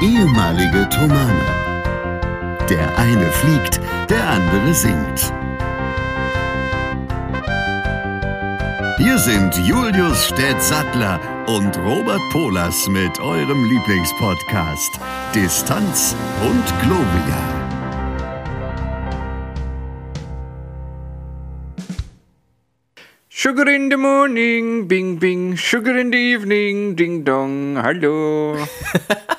ehemalige Tomane. Der eine fliegt, der andere singt. Hier sind Julius Städtsattler und Robert Polas mit eurem Lieblingspodcast Distanz und Globia. Sugar in the morning, bing bing, sugar in the evening, ding dong, hallo.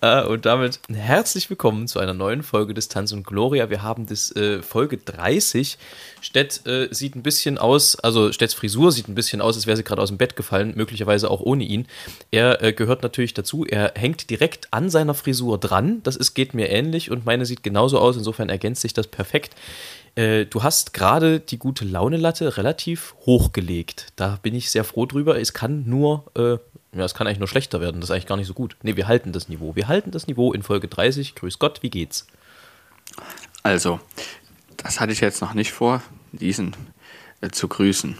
Äh, und damit herzlich willkommen zu einer neuen Folge Distanz und Gloria. Wir haben das äh, Folge 30. Stett äh, sieht ein bisschen aus, also Stedts Frisur sieht ein bisschen aus, als wäre sie gerade aus dem Bett gefallen, möglicherweise auch ohne ihn. Er äh, gehört natürlich dazu. Er hängt direkt an seiner Frisur dran. Das ist, geht mir ähnlich und meine sieht genauso aus. Insofern ergänzt sich das perfekt. Äh, du hast gerade die gute Laune-Latte relativ hochgelegt. Da bin ich sehr froh drüber. Es kann nur, äh, ja, es kann eigentlich nur schlechter werden. Das ist eigentlich gar nicht so gut. Ne, wir halten das Niveau. Wir halten das Niveau in Folge 30. Grüß Gott, wie geht's? Also, das hatte ich jetzt noch nicht vor, diesen äh, zu grüßen.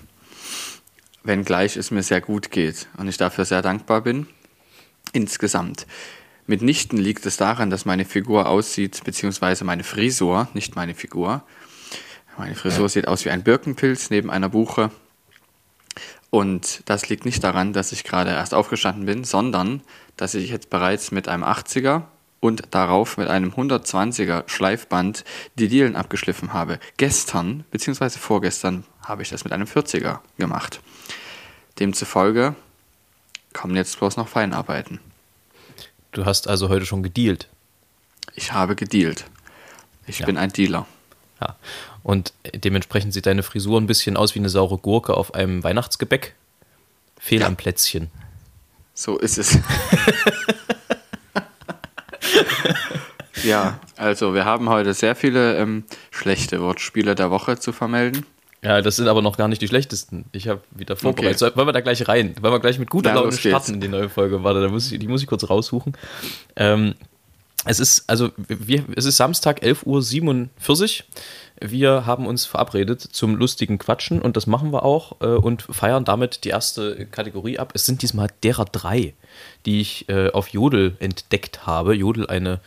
Wenngleich es mir sehr gut geht und ich dafür sehr dankbar bin. Insgesamt. Mitnichten liegt es daran, dass meine Figur aussieht, beziehungsweise meine Frisur, nicht meine Figur, meine Frisur sieht aus wie ein Birkenpilz neben einer Buche. Und das liegt nicht daran, dass ich gerade erst aufgestanden bin, sondern dass ich jetzt bereits mit einem 80er und darauf mit einem 120er Schleifband die Dielen abgeschliffen habe. Gestern bzw. vorgestern habe ich das mit einem 40er gemacht. Demzufolge kommen jetzt bloß noch Feinarbeiten. Du hast also heute schon gedealt. Ich habe gedealt. Ich Ja. bin ein Dealer. Ja. Und dementsprechend sieht deine Frisur ein bisschen aus wie eine saure Gurke auf einem Weihnachtsgebäck. Fehl Ja. am Plätzchen. So ist es. ja, also wir haben heute sehr viele ähm, schlechte Wortspiele der Woche zu vermelden. Ja, das sind aber noch gar nicht die schlechtesten. Ich habe wieder vorbereitet. So, wollen wir da gleich rein? Wollen wir gleich mit guter Ja, Laune starten in die neue Folge? Warte, da muss ich, die muss ich kurz raussuchen. Ähm, es ist, also, wir, es ist Samstag, 11.47 Uhr. Wir haben uns verabredet zum lustigen Quatschen und das machen wir auch äh, und feiern damit die erste Kategorie ab. Es sind diesmal derer drei, die ich äh, auf Jodel entdeckt habe. Jodel, eine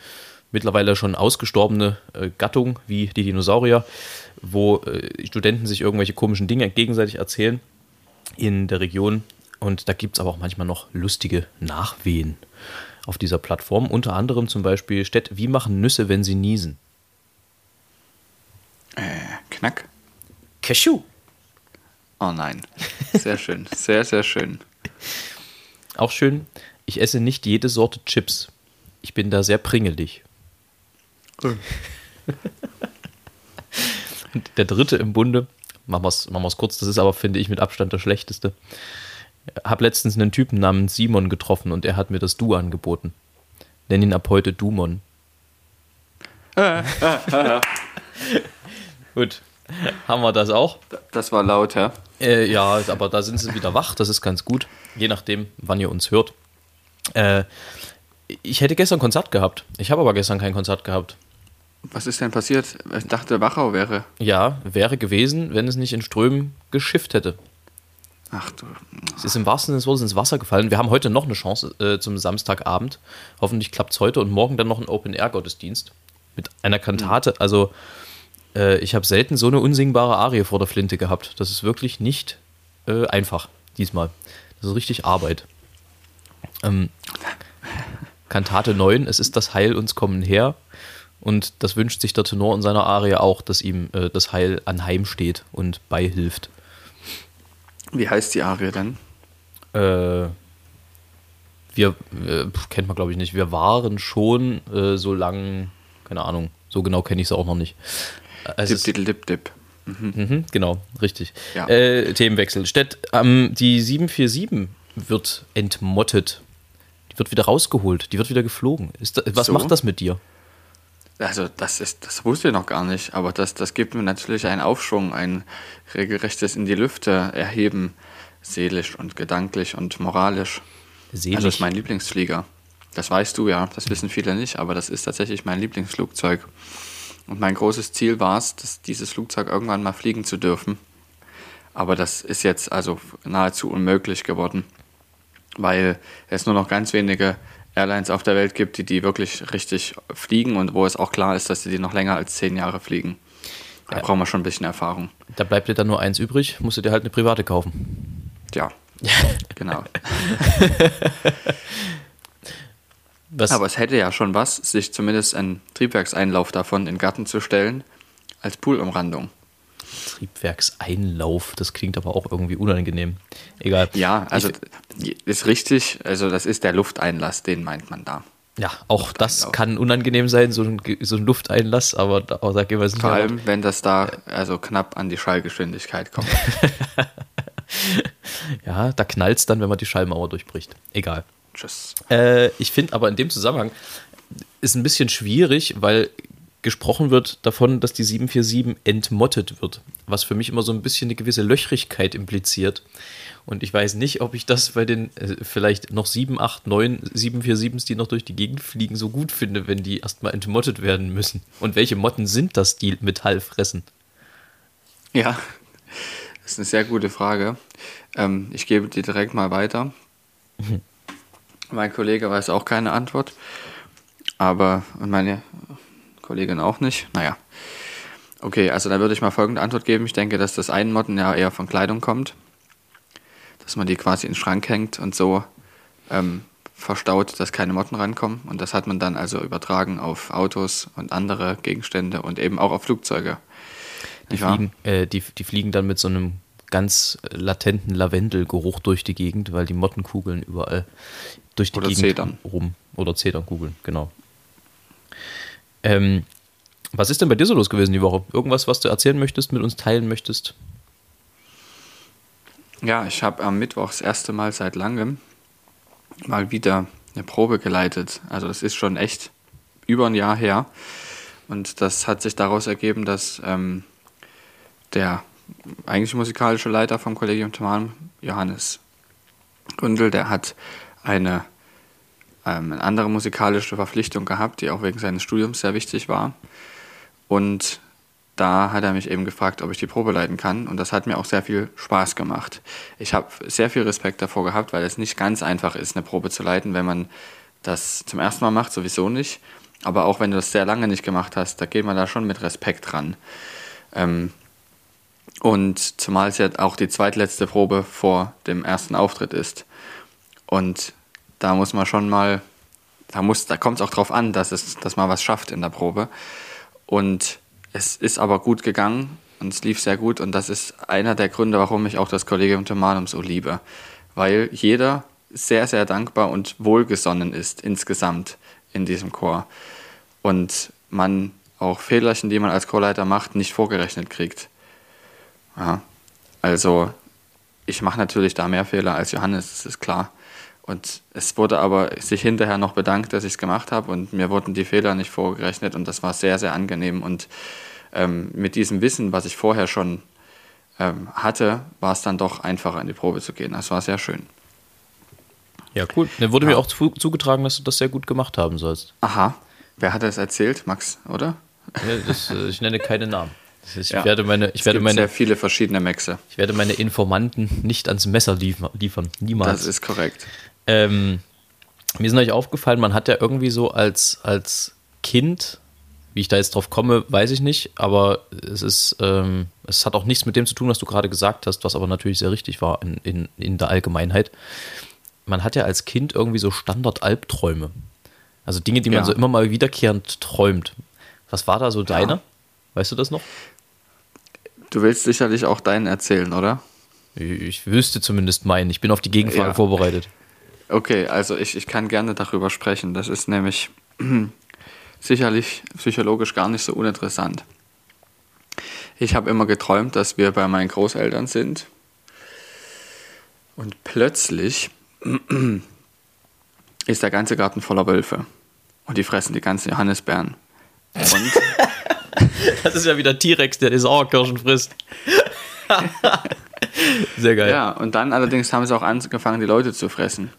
mittlerweile schon ausgestorbene äh, Gattung wie die Dinosaurier, wo äh, Studenten sich irgendwelche komischen Dinge gegenseitig erzählen in der Region. Und da gibt es aber auch manchmal noch lustige Nachwehen auf dieser Plattform. Unter anderem zum Beispiel steht, wie machen Nüsse, wenn sie niesen? Knack. Cashew. Oh nein. Sehr schön. Sehr, sehr schön. Auch schön, ich esse nicht jede Sorte Chips. Ich bin da sehr pringelig. Und der dritte im Bunde, machen wir es machen wir's kurz, das ist aber, finde ich, mit Abstand der schlechteste. Hab letztens einen Typen namens Simon getroffen und er hat mir das Du angeboten. Nenn ihn ab heute Dumon. Gut, haben wir das auch. Das war laut, Herr. Äh, ja, aber da sind sie wieder wach, das ist ganz gut. Je nachdem, wann ihr uns hört. Äh, ich hätte gestern Konzert gehabt. Ich habe aber gestern kein Konzert gehabt. Was ist denn passiert? Ich dachte, Wachau wäre. Ja, wäre gewesen, wenn es nicht in Strömen geschifft hätte. Ach du. Es ist im wahrsten Sinne des Wortes ins Wasser gefallen. Wir haben heute noch eine Chance äh, zum Samstagabend. Hoffentlich klappt es heute und morgen dann noch ein Open-Air-Gottesdienst mit einer Kantate. Also, äh, ich habe selten so eine unsingbare Arie vor der Flinte gehabt. Das ist wirklich nicht äh, einfach diesmal. Das ist richtig Arbeit. Ähm, Kantate 9, es ist das Heil uns kommen her. Und das wünscht sich der Tenor in seiner Arie auch, dass ihm äh, das Heil anheimsteht und beihilft. Wie heißt die Arie denn? Äh, wir, äh, kennt man glaube ich nicht, wir waren schon äh, so lang, keine Ahnung, so genau kenne ich es auch noch nicht. Äh, Es Dip, ist, dip, dip, dip. mhm, genau, richtig. Ja. Äh, Themenwechsel. Stett, ähm, die 747 wird entmottet. Die wird wieder rausgeholt, die wird wieder geflogen. Ist was So? macht das mit dir? Also das ist, das wusste ich noch gar nicht, aber das, das gibt mir natürlich einen Aufschwung, ein regelrechtes in die Lüfte erheben, seelisch und gedanklich und moralisch. Selig. Also das ist mein Lieblingsflieger. Das weißt du ja, das wissen viele nicht, aber das ist tatsächlich mein Lieblingsflugzeug. Und mein großes Ziel war es, dass dieses Flugzeug irgendwann mal fliegen zu dürfen. Aber das ist jetzt also nahezu unmöglich geworden, weil es nur noch ganz wenige Airlines auf der Welt gibt, die die wirklich richtig fliegen und wo es auch klar ist, dass sie die noch länger als zehn Jahre fliegen. Da Ja. brauchen wir schon ein bisschen Erfahrung. Da bleibt dir dann nur eins übrig, musst du dir halt eine private kaufen. Ja, genau. Was, Aber es hätte ja schon was, sich zumindest einen Triebwerkseinlauf davon in den Garten zu stellen, als Poolumrandung. Triebwerkseinlauf, das klingt aber auch irgendwie unangenehm. Egal. Ja, also Ich, ist richtig, also das ist der Lufteinlass, den meint man da. ja, auch das kann unangenehm sein, so ein, so ein Lufteinlass, aber da, da gehen wir jetzt nicht Vor allem, wenn das da also knapp an die Schallgeschwindigkeit kommt. Ja, da knallt es dann, wenn man die Schallmauer durchbricht. Egal. Tschüss. Äh, ich finde aber in dem Zusammenhang ist ein bisschen schwierig, weil gesprochen wird davon, dass die 747 entmottet wird, was für mich immer so ein bisschen eine gewisse Löchrigkeit impliziert. Und ich weiß nicht, ob ich das bei den äh, vielleicht noch 7, 8, 9 747s, die noch durch die Gegend fliegen, so gut finde, wenn die erstmal entmottet werden müssen. Und welche Motten sind das, die Metall fressen? Ja, das ist eine sehr gute Frage. Ähm, ich gebe die direkt mal weiter. Mein Kollege weiß auch keine Antwort, aber und meine Kollegin auch nicht. Naja. Okay, also da würde ich mal folgende Antwort geben. Ich denke, dass das Einmotten ja eher von Kleidung kommt. Dass man die quasi in den Schrank hängt und so ähm, verstaut, dass keine Motten rankommen. Und das hat man dann also übertragen auf Autos und andere Gegenstände und eben auch auf Flugzeuge. Die, fliegen, äh, die, die fliegen dann mit so einem ganz latenten Lavendelgeruch durch die Gegend, weil die Mottenkugeln überall durch die Oder Gegend Zedern. rum. Oder Zedernkugeln, genau. Ähm, was ist denn bei dir so los gewesen die Woche? Irgendwas, was du erzählen möchtest, mit uns teilen möchtest? Ja, ich habe am Mittwoch das erste Mal seit langem mal wieder eine Probe geleitet. Also das ist schon echt über ein Jahr her. Und das hat sich daraus ergeben, dass ähm, der eigentlich musikalische Leiter vom Kollegium Thermalm, Johannes Gründel, der hat eine, ähm, eine andere musikalische Verpflichtung gehabt, die auch wegen seines Studiums sehr wichtig war. Und da hat er mich eben gefragt, ob ich die Probe leiten kann. Und das hat mir auch sehr viel Spaß gemacht. Ich habe sehr viel Respekt davor gehabt, weil es nicht ganz einfach ist, eine Probe zu leiten, wenn man das zum ersten Mal macht, sowieso nicht. Aber auch wenn du das sehr lange nicht gemacht hast, da geht man da schon mit Respekt ran. Ähm, und zumal es ja auch die zweitletzte Probe vor dem ersten Auftritt ist. Und da muss man schon mal, da, da kommt es auch drauf an, dass, es, dass man was schafft in der Probe. Und es ist aber gut gegangen und es lief sehr gut. Und das ist einer der Gründe, warum ich auch das Kollegium Thermalum so liebe. Weil jeder sehr, sehr dankbar und wohlgesonnen ist insgesamt in diesem Chor. Und man auch Fehlerchen, die man als Chorleiter macht, nicht vorgerechnet kriegt. Ja, also ich mache natürlich da mehr Fehler als Johannes, das ist klar. Und es wurde aber sich hinterher noch bedankt, dass ich es gemacht habe und mir wurden die Fehler nicht vorgerechnet und das war sehr, sehr angenehm. Und ähm, mit diesem Wissen, was ich vorher schon ähm, hatte, war es dann doch einfacher in die Probe zu gehen. Das war sehr schön. Ja, cool. Dann wurde Ja. mir auch zu, zugetragen, dass du das sehr gut gemacht haben sollst. Aha, wer hat das erzählt? Max, oder? Ja, das, äh, ich nenne keine Namen. Ist, ich Ja. werde meine, ich Es werde gibt meine, sehr viele verschiedene Maxe. ich werde meine Informanten nicht ans Messer liefer, liefern. Niemals. Das ist korrekt. Ähm, mir ist neulich aufgefallen, man hat ja irgendwie so als, als Kind, wie ich da jetzt drauf komme, weiß ich nicht, aber es ist, ähm, es hat auch nichts mit dem zu tun, was du gerade gesagt hast, was aber natürlich sehr richtig war in, in, in der Allgemeinheit. Man hat ja als Kind irgendwie so Standard-Albträume. Also Dinge, die man Ja. so immer mal wiederkehrend träumt. Was war da so deine? Weißt du das noch? Du willst sicherlich auch deinen erzählen, oder? Ich wüsste zumindest meinen. Ich bin auf die Gegenfrage Ja. vorbereitet. Okay, also ich, ich kann gerne darüber sprechen. Das ist nämlich sicherlich psychologisch gar nicht so uninteressant. Ich habe immer geträumt, dass wir bei meinen Großeltern sind und plötzlich ist der ganze Garten voller Wölfe und die fressen die ganzen Johannisbeeren. Und Das ist ja wieder T-Rex, der die Sauerkirschen frisst. Sehr geil. ja, und dann allerdings haben sie auch angefangen, die Leute zu fressen.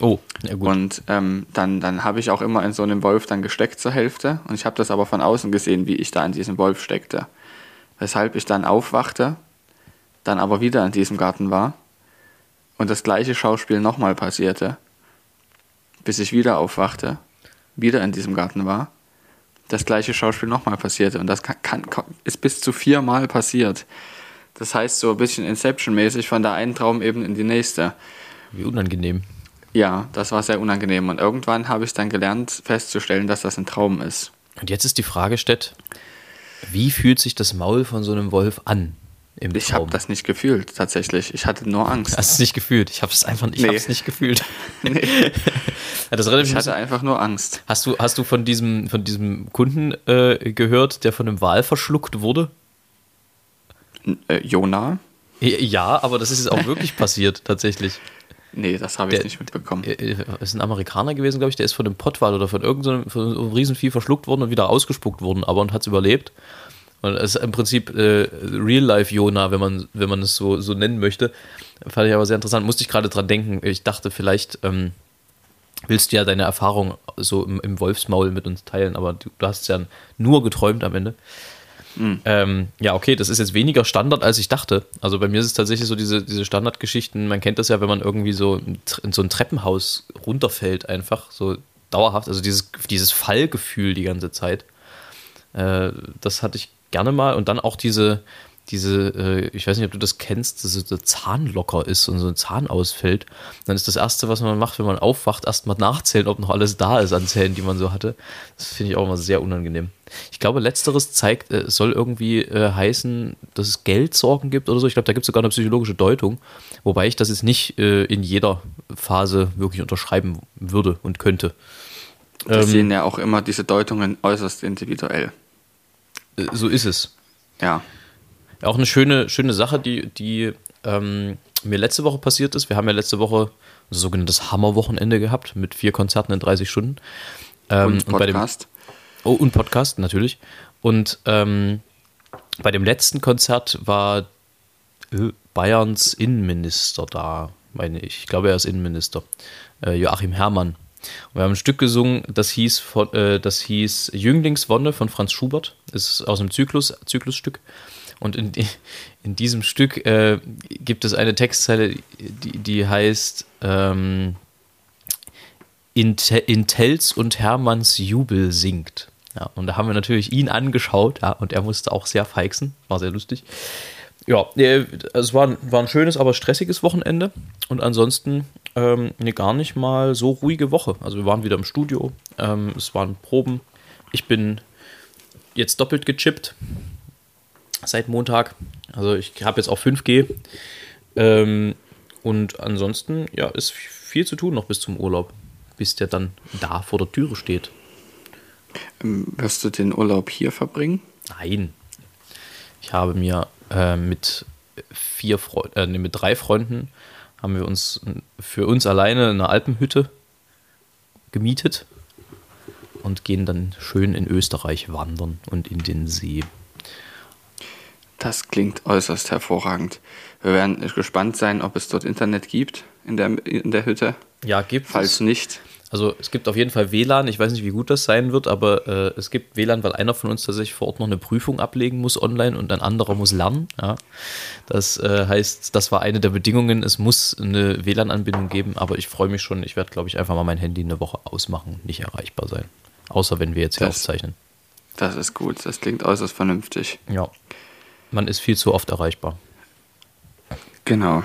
Oh, ja gut. Und ähm, dann, dann habe ich auch immer in so einem Wolf dann gesteckt zur Hälfte. Und ich habe das aber von außen gesehen, wie ich da in diesem Wolf steckte. Weshalb ich dann aufwachte, dann aber wieder in diesem Garten war und das gleiche Schauspiel nochmal passierte. bis ich wieder aufwachte, wieder in diesem Garten war, das gleiche Schauspiel nochmal passierte. Und das kann, kann, ist bis zu viermal passiert. Das heißt, so ein bisschen Inception-mäßig von der einen Traumebene in die nächste. Wie unangenehm. Ja, das war sehr unangenehm. Und irgendwann habe ich dann gelernt, festzustellen, dass das ein Traum ist. Und jetzt ist die Frage, Stett, wie fühlt sich das Maul von so einem Wolf an? Im ich habe das nicht gefühlt, tatsächlich. Ich hatte nur Angst. Hast du es nicht gefühlt? Ich habe es einfach ich nee. nicht gefühlt. Nee. das ich hatte einfach nur Angst. Hast du, hast du von, diesem, von diesem Kunden äh, gehört, der von einem Wal verschluckt wurde? Äh, Jona? Ja, aber das ist jetzt auch wirklich passiert, tatsächlich. Nee, das habe ich der, nicht mitbekommen. Der, äh, ist ein Amerikaner gewesen, glaube ich, der ist von einem Pottwal oder von irgendeinem so einem Riesenvieh verschluckt worden und wieder ausgespuckt worden, aber und hat es überlebt. Und es ist im Prinzip äh, Real-Life-Jona, wenn man, wenn man es so, so nennen möchte. Fand ich aber sehr interessant. Musste ich gerade dran denken. Ich dachte, vielleicht ähm, willst du ja deine Erfahrung so im, im, Wolfsmaul mit uns teilen, aber du, du hast es ja nur geträumt am Ende. Mhm. Ähm, ja, okay, das ist jetzt weniger Standard, als ich dachte. Also bei mir ist es tatsächlich so diese, diese Standardgeschichten, man kennt das ja, wenn man irgendwie so in so ein Treppenhaus runterfällt, einfach so dauerhaft, also dieses, dieses Fallgefühl die ganze Zeit. Äh, das hatte ich gerne mal. Und dann auch diese, diese, äh, ich weiß nicht, ob du das kennst, dass so Zahnlocker ist und so ein Zahn ausfällt. Dann ist das Erste, was man macht, wenn man aufwacht, erstmal nachzählen, ob noch alles da ist an Zähnen, die man so hatte. Das finde ich auch immer sehr unangenehm. Ich glaube, letzteres zeigt, äh, soll irgendwie äh, heißen, dass es Geldsorgen gibt oder so. Ich glaube, da gibt es sogar eine psychologische Deutung, wobei ich das jetzt nicht äh, in jeder Phase wirklich unterschreiben würde und könnte. Wir ähm, sehen ja auch immer diese Deutungen äußerst individuell. Äh, so ist es. Ja. Auch eine schöne, schöne Sache, die, die ähm, mir letzte Woche passiert ist. Wir haben ja letzte Woche ein sogenanntes Hammerwochenende gehabt mit vier Konzerten in 30 Stunden. Ähm, und Podcast. Und dem, oh, und Podcast, natürlich. Und ähm, bei dem letzten Konzert war äh, Bayerns Innenminister da, meine ich. Ich glaube, er ist Innenminister. Äh, Joachim Herrmann. Und wir haben ein Stück gesungen, das hieß, äh, das hieß Jünglingswonne von Franz Schubert. Ist aus einem Zyklus, Zyklusstück. Und in, in diesem Stück äh, gibt es eine Textzeile, die, die heißt ähm, in, und Hermanns Jubel singt. Ja, und da haben wir natürlich ihn angeschaut, ja, und er musste auch sehr feixen, war sehr lustig. Ja, äh, es war, war ein schönes, aber stressiges Wochenende. Und ansonsten ähm, eine gar nicht mal so ruhige Woche. Also wir waren wieder im Studio, ähm, es waren Proben. Ich bin jetzt doppelt gechippt seit Montag. Also ich habe jetzt auch 5G. Ähm, und ansonsten, ja, ist viel zu tun noch bis zum Urlaub, bis der dann da vor der Türe steht. Ähm, wirst du den Urlaub hier verbringen? Nein. Ich habe mir äh, mit vier Fre äh, mit drei Freunden haben wir uns für uns alleine eine Alpenhütte gemietet und gehen dann schön in Österreich wandern und in den See. Das klingt äußerst hervorragend. Wir werden gespannt sein, ob es dort Internet gibt in der, in der Hütte. Ja, gibt Falls es. nicht, also es gibt auf jeden Fall WLAN. Ich weiß nicht, wie gut das sein wird, aber äh, es gibt WLAN, weil einer von uns tatsächlich vor Ort noch eine Prüfung ablegen muss online und ein anderer muss lernen. Ja. Das äh, heißt, das war eine der Bedingungen. Es muss eine WLAN-Anbindung geben, aber ich freue mich schon. Ich werde, glaube ich, einfach mal mein Handy eine Woche ausmachen, nicht erreichbar sein. Außer wenn wir jetzt hier das, aufzeichnen. Das ist gut. Das klingt äußerst vernünftig. Ja. Man ist viel zu oft erreichbar. Genau.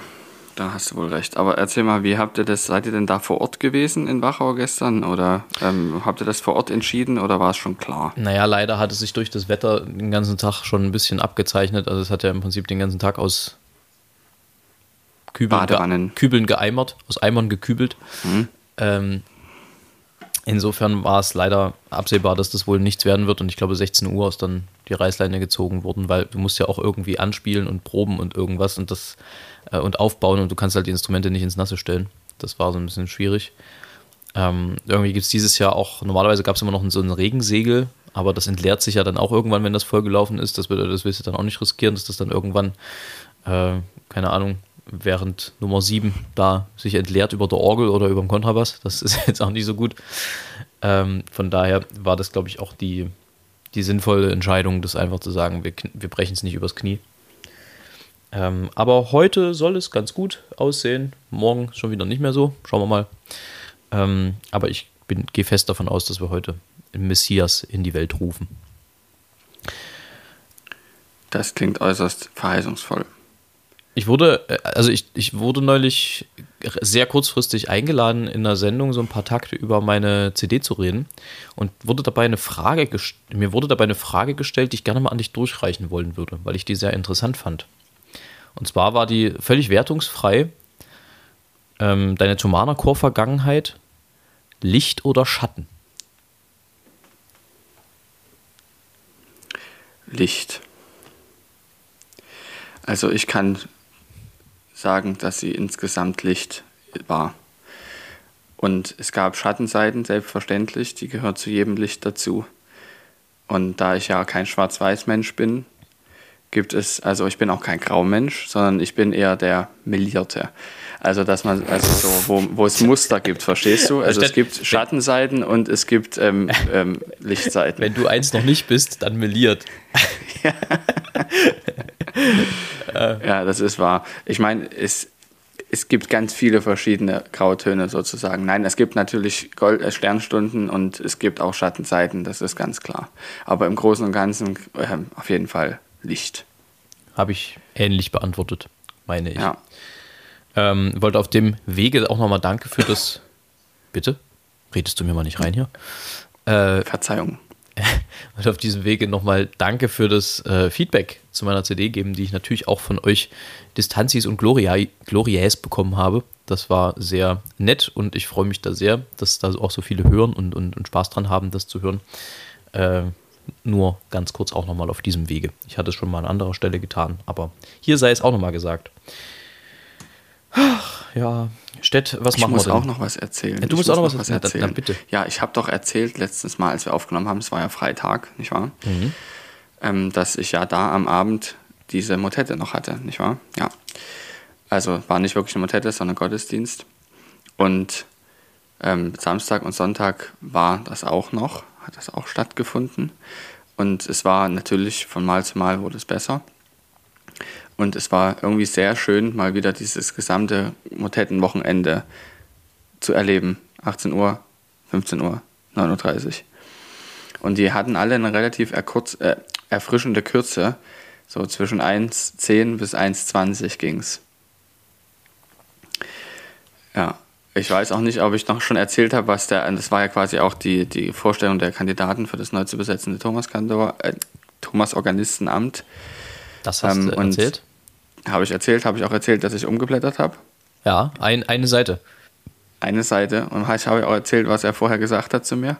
Da hast du wohl recht. Aber erzähl mal, wie habt ihr das, seid ihr denn da vor Ort gewesen in Wachau gestern? Oder ähm, habt ihr das vor Ort entschieden oder war es schon klar? Naja, leider hat es sich durch das Wetter den ganzen Tag schon ein bisschen abgezeichnet. Also es hat ja im Prinzip den ganzen Tag aus Kübeln, ge Kübeln geeimert, aus Eimern gekübelt. Mhm. Ähm, insofern war es leider absehbar, dass das wohl nichts werden wird. Und ich glaube, 16 Uhr ist dann die Reißleine gezogen worden, weil du musst ja auch irgendwie anspielen und proben und irgendwas. Und das äh, und aufbauen und du kannst halt die Instrumente nicht ins Nasse stellen. Das war so ein bisschen schwierig. Ähm, irgendwie gibt es dieses Jahr auch, normalerweise gab es immer noch so ein Regensegel, aber das entleert sich ja dann auch irgendwann, wenn das vollgelaufen ist. Das, das willst du dann auch nicht riskieren, dass das dann irgendwann, äh, keine Ahnung, während Nummer 7 da sich entleert über der Orgel oder über dem Kontrabass. Das ist jetzt auch nicht so gut. Ähm, von daher war das, glaube ich, auch die, die sinnvolle Entscheidung, das einfach zu sagen, wir, wir brechen es nicht übers Knie. Ähm, aber heute soll es ganz gut aussehen. Morgen schon wieder nicht mehr so. Schauen wir mal. Ähm, aber ich gehe fest davon aus, dass wir heute Messias in die Welt rufen. Das klingt äußerst verheißungsvoll. Ich wurde, äh, also ich, ich wurde neulich sehr kurzfristig eingeladen, in einer Sendung so ein paar Takte über meine CD zu reden und wurde dabei eine Frage mir wurde dabei eine Frage gestellt, die ich gerne mal an dich durchreichen wollen würde, weil ich die sehr interessant fand. Und zwar war die völlig wertungsfrei. Ähm, deine Tomana Chor Vergangenheit, Licht oder Schatten? Licht. Also ich kann sagen, dass sie insgesamt Licht war. Und es gab Schattenseiten, selbstverständlich, die gehört zu jedem Licht dazu. Und da ich ja kein Schwarz-Weiß-Mensch bin, gibt es, also ich bin auch kein Graumensch, sondern ich bin eher der Melierte. Also dass man, also so, wo, wo es Muster gibt, verstehst du? Also es gibt Schattenseiten und es gibt ähm, ähm, Lichtseiten. Wenn du eins noch nicht bist, dann meliert. Ja. das ist wahr. Ich meine, es, es gibt ganz viele verschiedene Grautöne sozusagen. Nein, es gibt natürlich Gold, äh, Sternstunden und es gibt auch Schattenseiten, das ist ganz klar. Aber im Großen und Ganzen äh, auf jeden Fall Licht. Habe ich ähnlich beantwortet, meine ich. Ja. Ähm, wollte auf dem Wege auch nochmal Danke für das. Bitte? Redest du mir mal nicht rein hier? Äh, Verzeihung. Und auf diesem Wege nochmal Danke für das äh, Feedback zu meiner CD geben, die ich natürlich auch von euch Distanzis und Gloria, Glorias bekommen habe. Das war sehr nett und ich freue mich da sehr, dass da auch so viele hören und, und, und Spaß dran haben, das zu hören. Äh, nur ganz kurz auch nochmal auf diesem Wege. Ich hatte es schon mal an anderer Stelle getan, aber hier sei es auch nochmal gesagt. Ach, ja, Stett, was ich machen wir denn? Ich muss auch noch was erzählen. Ja, du musst auch noch was, was erzählen. Dann, dann, bitte. Ja, ich habe doch erzählt letztes Mal, als wir aufgenommen haben, es war ja Freitag, nicht wahr? Mhm. Ähm, dass ich ja da am Abend diese Motette noch hatte, nicht wahr? Ja. Also war nicht wirklich eine Motette, sondern Gottesdienst. Und ähm, Samstag und Sonntag war das auch noch, hat das auch stattgefunden. Und es war natürlich von Mal zu Mal wurde es besser. Und es war irgendwie sehr schön, mal wieder dieses gesamte Motettenwochenende zu erleben. 18 Uhr, 15 Uhr, 9.30 Uhr. Und die hatten alle eine relativ äh, erfrischende Kürze. So zwischen 1,10 bis 1,20 ging es. Ja, ich weiß auch nicht, ob ich noch schon erzählt habe, was der, das war ja quasi auch die, die Vorstellung der Kandidaten für das neu zu besetzende Thomas, Kantor, äh, Thomas Organistenamt. Das hast ähm, du erzählt? Habe ich erzählt, habe ich auch erzählt, dass ich umgeblättert habe? Ja, ein, eine Seite. Eine Seite. Und ich habe auch erzählt, was er vorher gesagt hat zu mir?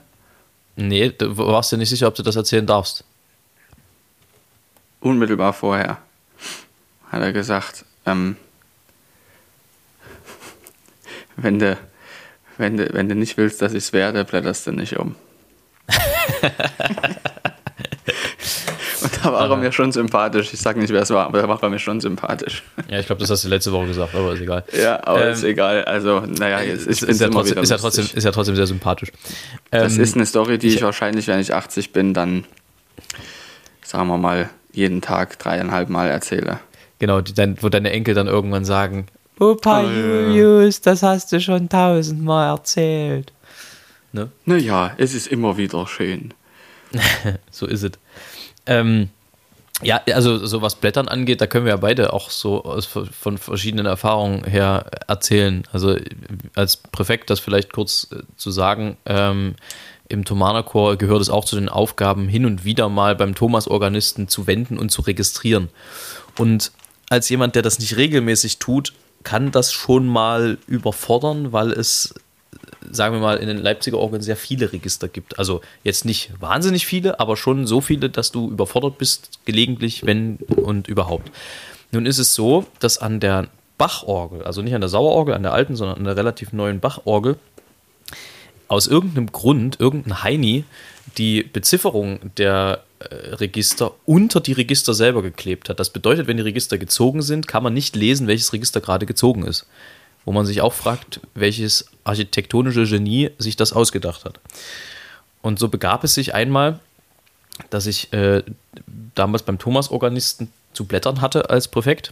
Nee, du warst dir nicht sicher, ob du das erzählen darfst. Unmittelbar vorher hat er gesagt, ähm, wenn, du, wenn, du, wenn du nicht willst, dass ich es werde, blätterst du nicht um. da war er mir schon sympathisch. Ich sage nicht, wer es war, aber da war er mir schon sympathisch. Ja, ich glaube, das hast du letzte Woche gesagt, aber ist egal. Ja, aber ähm, ist egal. Also, naja, jetzt ist, ist, ja trotzdem, ist, ja trotzdem, ist ja trotzdem sehr sympathisch. Das ähm, ist eine Story, die ich, ich wahrscheinlich, wenn ich 80 bin, dann, sagen wir mal, jeden Tag dreieinhalb Mal erzähle. Genau, die, dein, wo deine Enkel dann irgendwann sagen, Opa oh, Julius, das hast du schon tausendmal erzählt. Ne? Naja, es ist immer wieder schön. so ist es. Ähm, ja, also so was Blättern angeht, da können wir ja beide auch so aus, von verschiedenen Erfahrungen her erzählen. Also als Präfekt das vielleicht kurz äh, zu sagen, ähm, im Thomanerchor gehört es auch zu den Aufgaben, hin und wieder mal beim Thomas-Organisten zu wenden und zu registrieren. Und als jemand, der das nicht regelmäßig tut, kann das schon mal überfordern, weil es sagen wir mal, in den Leipziger Orgeln sehr viele Register gibt. Also jetzt nicht wahnsinnig viele, aber schon so viele, dass du überfordert bist, gelegentlich, wenn und überhaupt. Nun ist es so, dass an der Bachorgel, also nicht an der Sauerorgel, an der alten, sondern an der relativ neuen Bachorgel, aus irgendeinem Grund, irgendein Heini, die Bezifferung der äh, Register unter die Register selber geklebt hat. Das bedeutet, wenn die Register gezogen sind, kann man nicht lesen, welches Register gerade gezogen ist wo man sich auch fragt, welches architektonische Genie sich das ausgedacht hat. Und so begab es sich einmal, dass ich äh, damals beim Thomas-Organisten zu blättern hatte als Präfekt.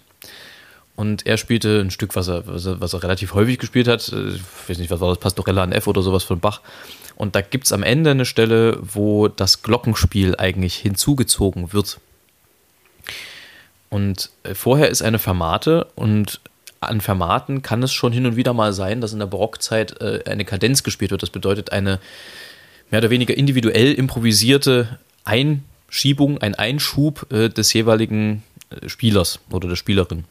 Und er spielte ein Stück, was er, was er, was er relativ häufig gespielt hat. Ich weiß nicht, was war das, Pastorella an F oder sowas von Bach. Und da gibt es am Ende eine Stelle, wo das Glockenspiel eigentlich hinzugezogen wird. Und äh, vorher ist eine Fermate und an Fermaten kann es schon hin und wieder mal sein, dass in der Barockzeit äh, eine Kadenz gespielt wird. Das bedeutet eine mehr oder weniger individuell improvisierte Einschiebung, ein Einschub äh, des jeweiligen Spielers oder der Spielerin.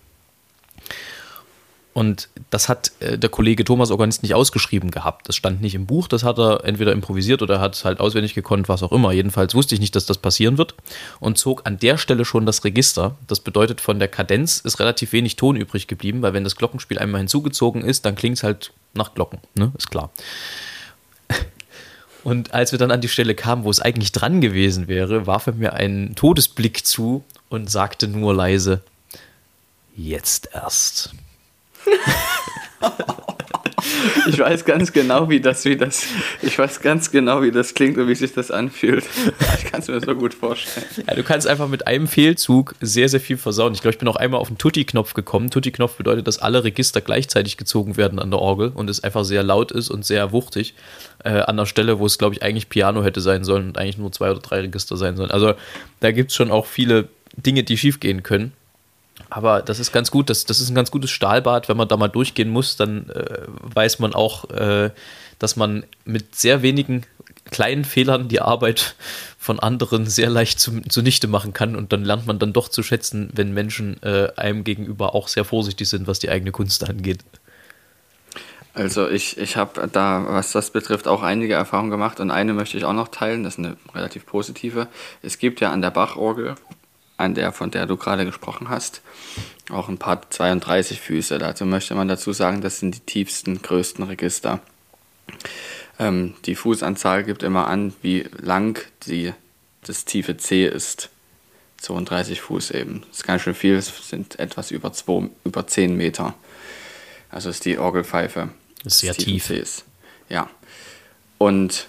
Und das hat äh, der Kollege Thomas Organist nicht ausgeschrieben gehabt. Das stand nicht im Buch, das hat er entweder improvisiert oder hat es halt auswendig gekonnt, was auch immer. Jedenfalls wusste ich nicht, dass das passieren wird und zog an der Stelle schon das Register. Das bedeutet, von der Kadenz ist relativ wenig Ton übrig geblieben, weil wenn das Glockenspiel einmal hinzugezogen ist, dann klingt es halt nach Glocken, ne? Ist klar. Und als wir dann an die Stelle kamen, wo es eigentlich dran gewesen wäre, warf er mir einen Todesblick zu und sagte nur leise: Jetzt erst. Ich weiß ganz genau, wie das, wie das, ich weiß ganz genau, wie das klingt und wie sich das anfühlt. Ich kann es mir so gut vorstellen. Ja, du kannst einfach mit einem Fehlzug sehr, sehr viel versauen. Ich glaube, ich bin auch einmal auf den Tutti-Knopf gekommen. Tutti-Knopf bedeutet, dass alle Register gleichzeitig gezogen werden an der Orgel und es einfach sehr laut ist und sehr wuchtig. Äh, an der Stelle, wo es, glaube ich, eigentlich Piano hätte sein sollen und eigentlich nur zwei oder drei Register sein sollen. Also da gibt es schon auch viele Dinge, die schiefgehen können. Aber das ist ganz gut, das, das ist ein ganz gutes Stahlbad. Wenn man da mal durchgehen muss, dann äh, weiß man auch, äh, dass man mit sehr wenigen kleinen Fehlern die Arbeit von anderen sehr leicht zu, zunichte machen kann. Und dann lernt man dann doch zu schätzen, wenn Menschen äh, einem gegenüber auch sehr vorsichtig sind, was die eigene Kunst angeht. Also ich, ich habe da, was das betrifft, auch einige Erfahrungen gemacht und eine möchte ich auch noch teilen, das ist eine relativ positive. Es gibt ja an der Bachorgel an der, von der du gerade gesprochen hast. Auch ein paar 32 Füße. Dazu möchte man dazu sagen, das sind die tiefsten, größten Register. Ähm, die Fußanzahl gibt immer an, wie lang die, das tiefe C ist. 32 Fuß eben. Das ist ganz schön viel, es sind etwas über, zwei, über 10 Meter. Also ist die Orgelpfeife. Das ist sehr tief. Cs. Ja. Und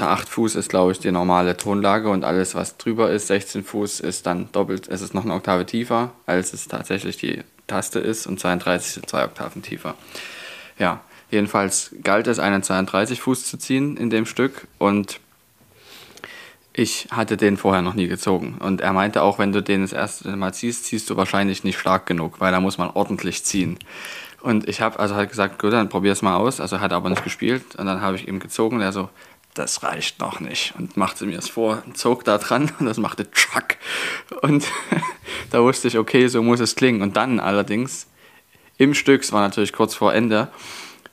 der 8 Fuß ist, glaube ich, die normale Tonlage und alles, was drüber ist, 16 Fuß, ist dann doppelt, es ist noch eine Oktave tiefer, als es tatsächlich die Taste ist und 32 sind zwei Oktaven tiefer. Ja, jedenfalls galt es, einen 32 Fuß zu ziehen in dem Stück und ich hatte den vorher noch nie gezogen. Und er meinte auch, wenn du den das erste Mal ziehst, ziehst du wahrscheinlich nicht stark genug, weil da muss man ordentlich ziehen. Und ich habe also halt gesagt, gut, dann probier es mal aus. Also er hat aber nicht gespielt. Und dann habe ich ihm gezogen. Und er so, das reicht noch nicht. Und machte mir es vor, zog da dran und das machte Chuck. Und da wusste ich, okay, so muss es klingen. Und dann allerdings im Stück, es war natürlich kurz vor Ende,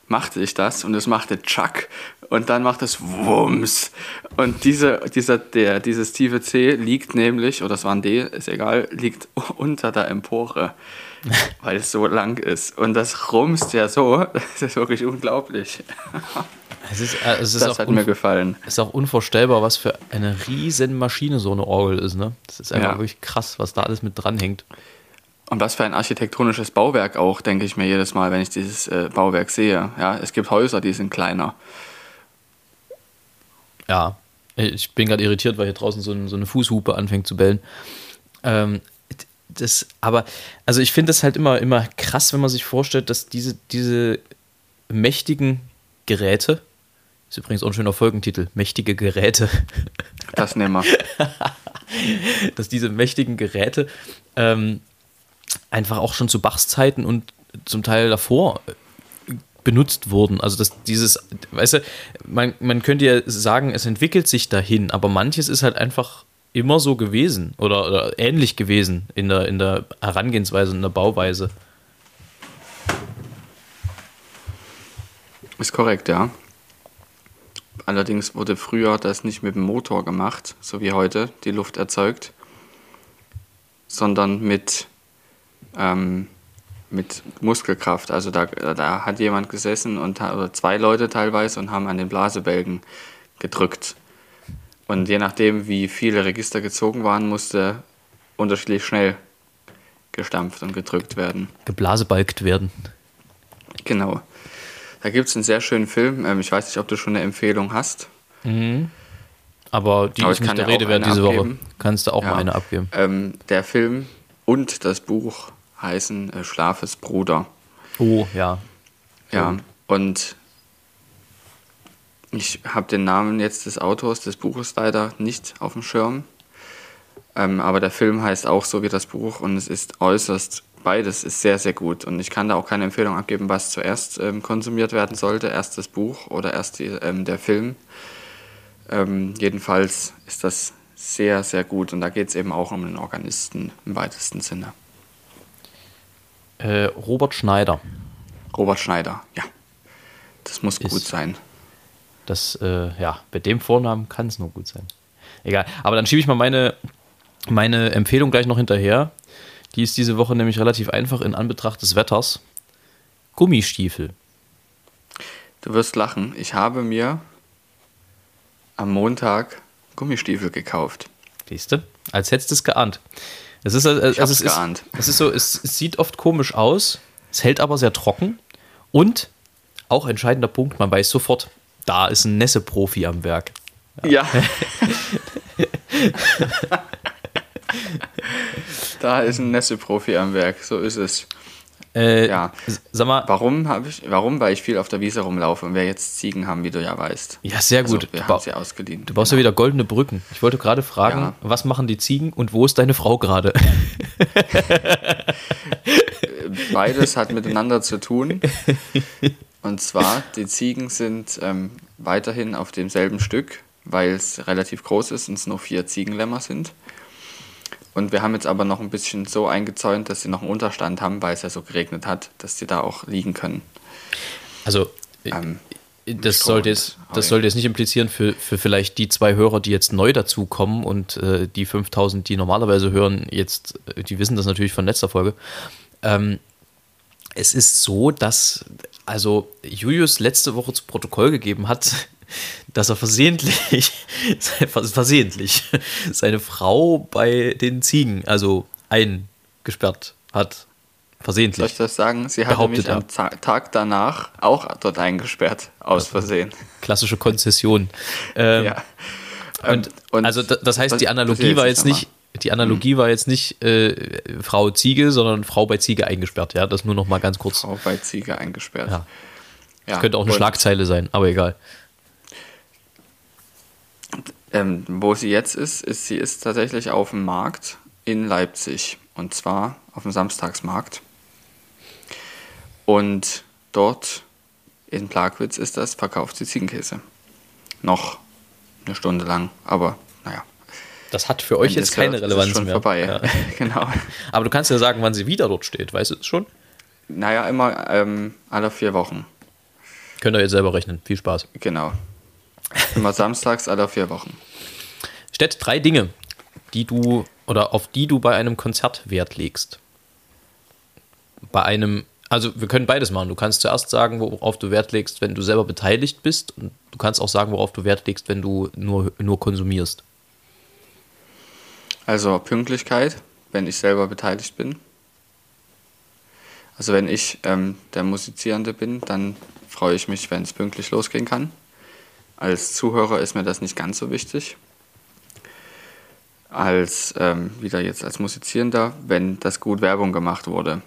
machte ich das und es machte Chuck und dann macht es Wumms. Und diese, dieser, der, dieses tiefe C liegt nämlich, oder es war ein D, ist egal, liegt unter der Empore, weil es so lang ist. Und das rumst ja so, das ist wirklich unglaublich. Es ist, äh, es ist das hat mir gefallen. Es ist auch unvorstellbar, was für eine riesen Maschine so eine Orgel ist. Ne? Das ist einfach ja. wirklich krass, was da alles mit dranhängt. Und was für ein architektonisches Bauwerk auch, denke ich mir jedes Mal, wenn ich dieses äh, Bauwerk sehe. Ja, es gibt Häuser, die sind kleiner. Ja, ich bin gerade irritiert, weil hier draußen so, ein, so, eine Fußhupe anfängt zu bellen. Ähm, das, aber, also ich finde es halt immer, immer krass, wenn man sich vorstellt, dass diese, diese mächtigen Geräte, ist übrigens auch ein schöner Folgentitel. Mächtige Geräte. Das nehmen wir. Dass diese mächtigen Geräte ähm, einfach auch schon zu Bachs Zeiten und zum Teil davor äh, benutzt wurden. Also dass dieses, weißt du, man, man könnte ja sagen, es entwickelt sich dahin, aber manches ist halt einfach immer so gewesen oder, oder ähnlich gewesen in der, in der Herangehensweise, in der Bauweise. Ist korrekt, ja. Allerdings wurde früher das nicht mit dem Motor gemacht, so wie heute die Luft erzeugt, sondern mit, ähm, mit Muskelkraft. Also da, da hat jemand gesessen und oder zwei Leute teilweise und haben an den Blasebälgen gedrückt. Und je nachdem, wie viele Register gezogen waren, musste unterschiedlich schnell gestampft und gedrückt werden. Geblasebalgt werden. Genau. Da gibt es einen sehr schönen Film. Ähm, ich weiß nicht, ob du schon eine Empfehlung hast. Mhm. Aber die Aber ist nicht der Rede wert diese abgeben. Woche. Kannst du auch ja. mal eine abgeben. Ähm, der Film und das Buch heißen äh, Schlafes Bruder. Oh, ja. Ja, und ich habe den Namen jetzt des Autors des Buches leider nicht auf dem Schirm. Ähm, aber der Film heißt auch so wie das Buch und es ist äußerst, beides ist sehr, sehr gut. Und ich kann da auch keine Empfehlung abgeben, was zuerst ähm, konsumiert werden sollte, erst das Buch oder erst die, ähm, der Film. Ähm, jedenfalls ist das sehr, sehr gut und da geht es eben auch um den Organisten im weitesten Sinne. Äh, Robert Schneider. Robert Schneider, ja. Das muss Ist- gut sein. Das, äh, ja, bei dem Vornamen kann es nur gut sein. Egal. Aber dann schiebe ich mal meine, meine Empfehlung gleich noch hinterher. Die ist diese Woche nämlich relativ einfach in Anbetracht des Wetters. Gummistiefel. Du wirst lachen. Ich habe mir am Montag Gummistiefel gekauft. Siehst du? Als hättest du es geahnt. Es ist, äh, Ich also es ist, geahnt. Es ist so, es, es sieht oft komisch aus, es hält aber sehr trocken und auch entscheidender Punkt, man weiß sofort, da ist ein Nässe-Profi am Werk. Ja. da ist ein Nässe-Profi am Werk, so ist es. Äh, Ja. Sag mal, Warum habe ich? Warum? Weil ich viel auf der Wiese rumlaufe und wir jetzt Ziegen haben, wie du ja weißt. ja, sehr Also, gut. wir du, haben sie ausgeliehen. du baust ja wieder goldene Brücken. Ich wollte gerade fragen, Ja. was machen die Ziegen und wo ist deine Frau gerade? Beides hat miteinander zu tun. Und zwar, die Ziegen sind ähm, weiterhin auf demselben Stück, weil es relativ groß ist und es nur vier Ziegenlämmer sind. Und wir haben jetzt aber noch ein bisschen so eingezäunt, dass sie noch einen Unterstand haben, weil es ja so geregnet hat, dass sie da auch liegen können. Also, äh, Ähm, das sollte, jetzt, das sollte jetzt nicht implizieren für, für vielleicht die zwei Hörer, die jetzt neu dazukommen und äh, die 5000, die normalerweise hören, jetzt, äh, die wissen das natürlich von letzter Folge. Ähm, es ist so, dass also Julius letzte Woche zu Protokoll gegeben hat, dass er versehentlich, versehentlich seine Frau bei den Ziegen, also eingesperrt hat. soll Versehentlich. ich das sagen? Sie hatte Behauptet mich am Ta Tag danach auch dort eingesperrt, aus Versehen. Klassische Konzession. Ähm, ja. Und, Ähm, und also da- das heißt, das- die das Analogie jetzt war jetzt nicht, die Analogie war jetzt nicht äh, Frau Ziege, sondern Frau bei Ziege eingesperrt. Ja, das nur noch mal ganz kurz. Frau bei Ziege eingesperrt. Ja. Ja, Könnte auch eine Schlagzeile sein, aber egal. Ähm, wo sie jetzt ist, ist, sie ist tatsächlich auf dem Markt in Leipzig. Und zwar auf dem Samstagsmarkt. Und dort in Plagwitz ist das, verkauft sie Ziegenkäse. Noch eine Stunde lang, aber naja. Das hat für euch wenn jetzt keine hört, ist Relevanz schon mehr. vorbei. Ja. genau. Aber du kannst ja sagen, wann sie wieder dort steht. Weißt du es schon? Naja, immer ähm, alle vier Wochen. Könnt ihr jetzt selber rechnen. Viel Spaß. Genau. Immer samstags alle vier Wochen. Stett drei Dinge, die du oder auf die du bei einem Konzert Wert legst. Bei einem, also wir können beides machen. Du kannst zuerst sagen, worauf du Wert legst, wenn du selber beteiligt bist. Und du kannst auch sagen, worauf du Wert legst, wenn du nur, nur konsumierst. Also Pünktlichkeit, wenn ich selber beteiligt bin. Also wenn ich ähm, der Musizierende bin, dann freue ich mich, wenn es pünktlich losgehen kann. Als Zuhörer ist mir das nicht ganz so wichtig. Als ähm, wieder jetzt als Musizierender, wenn das gut Werbung gemacht wurde.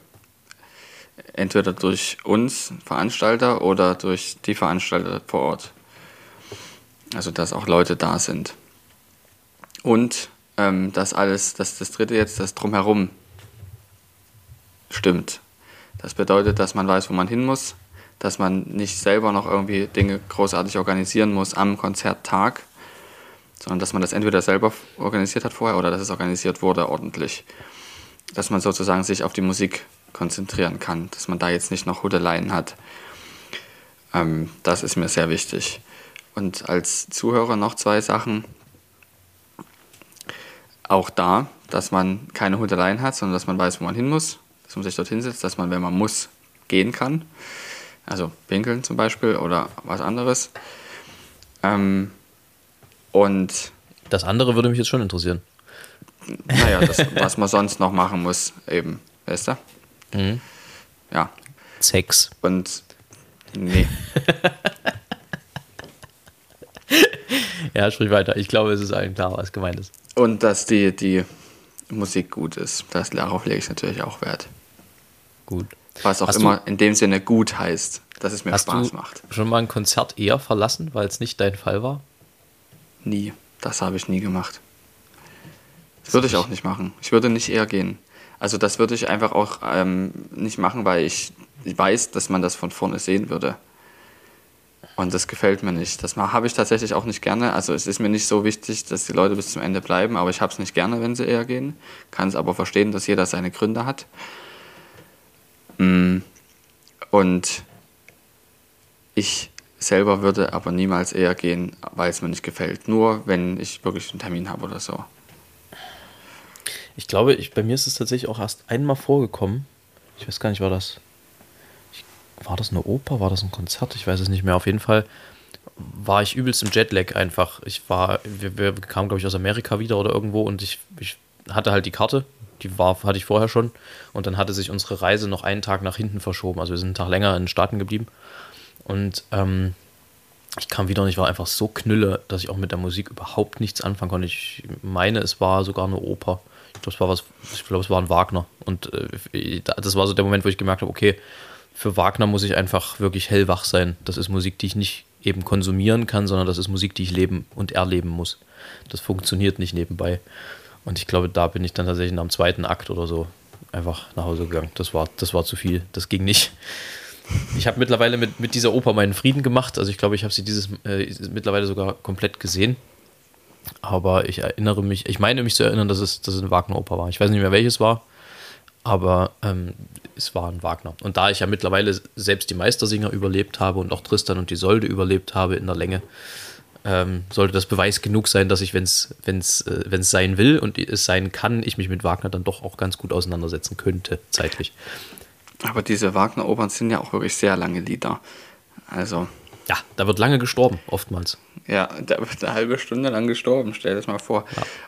Entweder durch uns Veranstalter oder durch die Veranstalter vor Ort. Also dass auch Leute da sind. Und ähm, das alles, das, das dritte jetzt, das drumherum stimmt. Das bedeutet, dass man weiß, wo man hin muss, dass man nicht selber noch irgendwie Dinge großartig organisieren muss am Konzerttag, sondern dass man das entweder selber organisiert hat vorher oder dass es organisiert wurde ordentlich. Dass man sozusagen sich auf die Musik konzentrieren kann, dass man da jetzt nicht noch Hudeleien hat. Ähm, das ist mir sehr wichtig. Und als Zuhörer noch zwei Sachen auch da, dass man keine Hudeleien hat, sondern dass man weiß, wo man hin muss, dass man sich dorthin setzt, dass man, wenn man muss, gehen kann. Also pinkeln zum Beispiel oder was anderes. Ähm, und Das andere würde mich jetzt schon interessieren. naja, das, was man sonst noch machen muss, eben, weißt du? Mhm. Ja, Sex. und nee, Ja, sprich weiter. Ich glaube, es ist allen klar, was gemeint ist. und dass die, die Musik gut ist. Das, darauf lege ich natürlich auch Wert. Gut. Was auch Hast immer in dem Sinne gut heißt, dass es mir Hast Spaß du macht. schon mal ein Konzert eher verlassen, weil es nicht dein Fall war? Nie. Das habe ich nie gemacht. Das würde ich auch nicht machen. Ich würde nicht eher gehen. Also das würde ich einfach auch ähm, nicht machen, weil ich weiß, dass man das von vorne sehen würde. Und das gefällt mir nicht. Das habe ich tatsächlich auch nicht gerne. Also es ist mir nicht so wichtig, dass die Leute bis zum Ende bleiben, aber ich habe es nicht gerne, wenn sie eher gehen. Kann es aber verstehen, dass jeder seine Gründe hat. Mm. Und ich selber würde aber niemals eher gehen, weil es mir nicht gefällt. Nur wenn ich wirklich einen Termin habe oder so. Ich glaube, ich, bei mir ist es tatsächlich auch erst einmal vorgekommen. Ich weiß gar nicht, war das. War das eine Oper? War das ein Konzert? Ich weiß es nicht mehr. Auf jeden Fall war ich übelst im Jetlag einfach. Ich war, wir, wir kamen, glaube ich, aus Amerika wieder oder irgendwo und ich, ich hatte halt die Karte. Die war, hatte ich vorher schon. Und dann hatte sich unsere Reise noch einen Tag nach hinten verschoben. Also wir sind einen Tag länger in den Staaten geblieben. Und ähm, ich kam wieder und ich war einfach so knülle, dass ich auch mit der Musik überhaupt nichts anfangen konnte. Ich meine, es war sogar eine Oper. Ich glaube, es war was, ich glaube, es war ein Wagner. Und äh, das war so der Moment, wo ich gemerkt habe, okay, für Wagner muss ich einfach wirklich hellwach sein. Das ist Musik, die ich nicht eben konsumieren kann, sondern das ist Musik, die ich leben und erleben muss. Das funktioniert nicht nebenbei. Und ich glaube, da bin ich dann tatsächlich nach dem zweiten Akt oder so einfach nach Hause gegangen. Das war, das war zu viel. Das ging nicht. Ich habe mittlerweile mit, mit dieser Oper meinen Frieden gemacht. Also ich glaube, ich habe sie dieses äh, mittlerweile sogar komplett gesehen. Aber ich erinnere mich, ich meine mich zu erinnern, dass es, dass es eine Wagner-Oper war. Ich weiß nicht mehr, welches war, aber ähm, es war ein Wagner. Und da ich ja mittlerweile selbst die Meistersinger überlebt habe und auch Tristan und die Solde überlebt habe in der Länge, ähm, sollte das Beweis genug sein, dass ich, wenn es äh, sein will und es sein kann, ich mich mit Wagner dann doch auch ganz gut auseinandersetzen könnte, zeitlich. Aber diese Wagner-Opern sind ja auch wirklich sehr lange Lieder. Also, Ja, da wird lange gestorben, oftmals. ja, da wird eine halbe Stunde lang gestorben, stell dir das mal vor.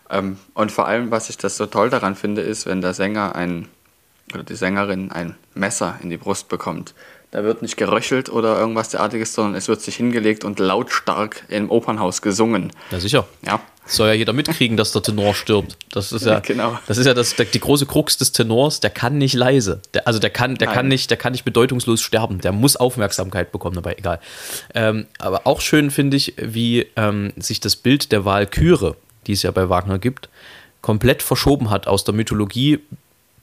Ähm, und vor allem, was ich das so toll daran finde, ist, wenn der Sänger ein oder die Sängerin ein Messer in die Brust bekommt. Da wird nicht geröchelt oder irgendwas derartiges, sondern es wird sich hingelegt und lautstark im Opernhaus gesungen. Ja, sicher. Ja, Das soll ja jeder mitkriegen, dass der Tenor stirbt. Das ist ja, Genau. das ist ja das, der, die große Krux des Tenors, der kann nicht leise. Der, also der kann, der Nein. kann nicht, der kann nicht bedeutungslos sterben. Der muss Aufmerksamkeit bekommen dabei, egal. Ähm, aber auch schön finde ich, wie ähm, sich das Bild der Walküre, die es ja bei Wagner gibt, komplett verschoben hat aus der Mythologie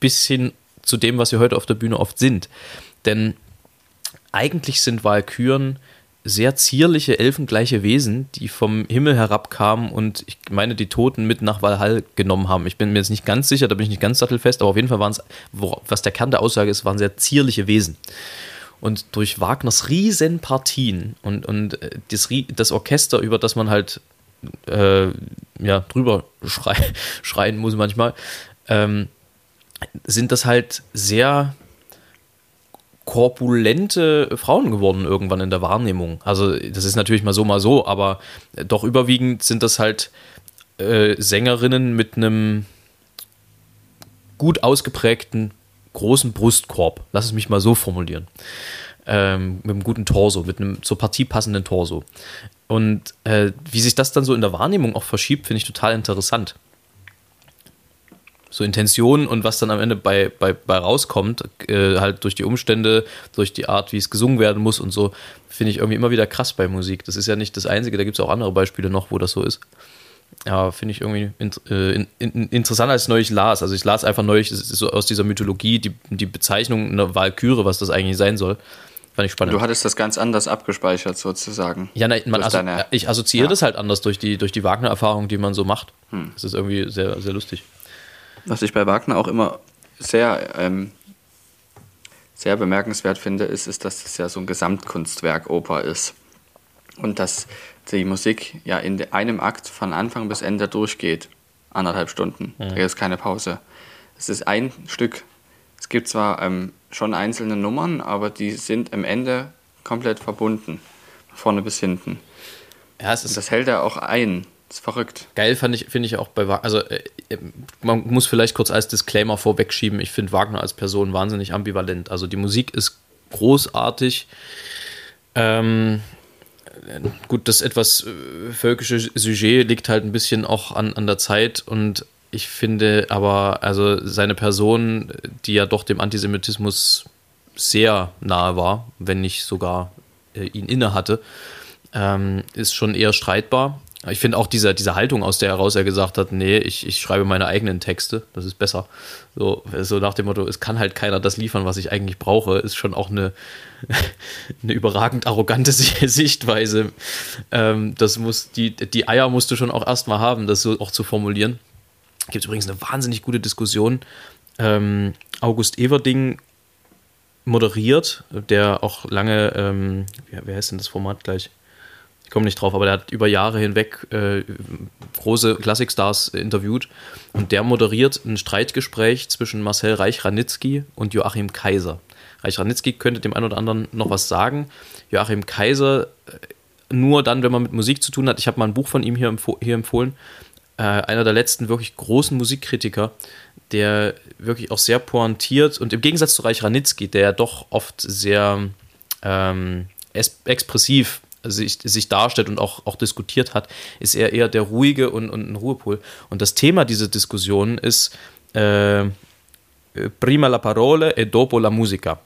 bis hin zu dem, was wir heute auf der Bühne oft sind. Denn eigentlich sind Walküren sehr zierliche, elfengleiche Wesen, die vom Himmel herabkamen und ich meine, die Toten mit nach Valhall genommen haben. Ich bin mir jetzt nicht ganz sicher, da bin ich nicht ganz sattelfest, aber auf jeden Fall waren es, was der Kern der Aussage ist, waren sehr zierliche Wesen. Und durch Wagners Riesenpartien und, und äh, das, das Orchester, über das man halt äh, ja, drüber schrei schreien muss manchmal, ähm, sind das halt sehr korpulente Frauen geworden irgendwann in der Wahrnehmung. Also das ist natürlich mal so, mal so, aber doch überwiegend sind das halt äh, Sängerinnen mit einem gut ausgeprägten großen Brustkorb. Lass es mich mal so formulieren. Ähm, mit einem guten Torso, mit einem zur Partie passenden Torso. Und äh, wie sich das dann so in der Wahrnehmung auch verschiebt, finde ich total interessant so Intention und was dann am Ende bei, bei, bei rauskommt, äh, halt durch die Umstände, durch die Art, wie es gesungen werden muss und so, finde ich irgendwie immer wieder krass bei Musik. Das ist ja nicht das Einzige, da gibt es auch andere Beispiele noch, wo das so ist. Ja, finde ich irgendwie äh, in, in, interessant, als ich neulich las. Also ich las einfach neulich so aus dieser Mythologie die, die Bezeichnung einer Walküre, was das eigentlich sein soll. Fand ich spannend. du hattest das ganz anders abgespeichert sozusagen. Ja, nein, man Durch asso deine- ich assoziiere Ja. das halt anders durch die, durch die Wagner-Erfahrung, die man so macht. Das ist irgendwie sehr, sehr lustig. Was ich bei Wagner auch immer sehr, ähm, sehr bemerkenswert finde, ist, ist, dass es ja so ein Gesamtkunstwerk Oper ist. Und dass die Musik ja in einem Akt von Anfang bis Ende durchgeht. Anderthalb Stunden. Da gibt es keine Pause. Es ist ein Stück. Es gibt zwar ähm, schon einzelne Nummern, aber die sind am Ende komplett verbunden. Von vorne bis hinten. Ja, das hält er auch ein. Das ist verrückt. Geil fand ich, finde ich auch bei Wagner. Also, äh, äh, man muss vielleicht kurz als Disclaimer vorwegschieben: Ich finde Wagner als Person wahnsinnig ambivalent. Also, die Musik ist großartig. Ähm, gut, das etwas äh, völkische Sujet liegt halt ein bisschen auch an, an der Zeit und ich finde aber, also seine Person, die ja doch dem Antisemitismus sehr nahe war, wenn nicht sogar äh, ihn inne hatte, ähm, ist schon eher streitbar. Ich finde auch diese, diese Haltung, aus der heraus er gesagt hat, nee, ich, ich schreibe meine eigenen Texte, das ist besser. So, so nach dem Motto, es kann halt keiner das liefern, was ich eigentlich brauche, ist schon auch eine, eine überragend arrogante Sichtweise. Ähm, das muss, die, die Eier musst du schon auch erstmal haben, das so auch zu formulieren. Gibt es übrigens eine wahnsinnig gute Diskussion. Ähm, August Everding moderiert, der auch lange, ähm, wie, wie heißt denn das Format gleich? Ich komme nicht drauf, aber der hat über Jahre hinweg äh, große Klassikstars interviewt und der moderiert ein Streitgespräch zwischen Marcel Reich-Ranitzky und Joachim Kaiser. Reich-Ranitzky könnte dem einen oder anderen noch was sagen. Joachim Kaiser äh, nur dann, wenn man mit Musik zu tun hat. Ich habe mal ein Buch von ihm hier, empf hier empfohlen. Äh, einer der letzten wirklich großen Musikkritiker, der wirklich auch sehr pointiert und im Gegensatz zu Reich Ranitzky, der doch oft sehr ähm, expressiv sich, sich darstellt und auch, auch diskutiert hat, ist er eher der ruhige und, und ein Ruhepol. Und das Thema dieser Diskussion ist äh, prima la parole e dopo la musica.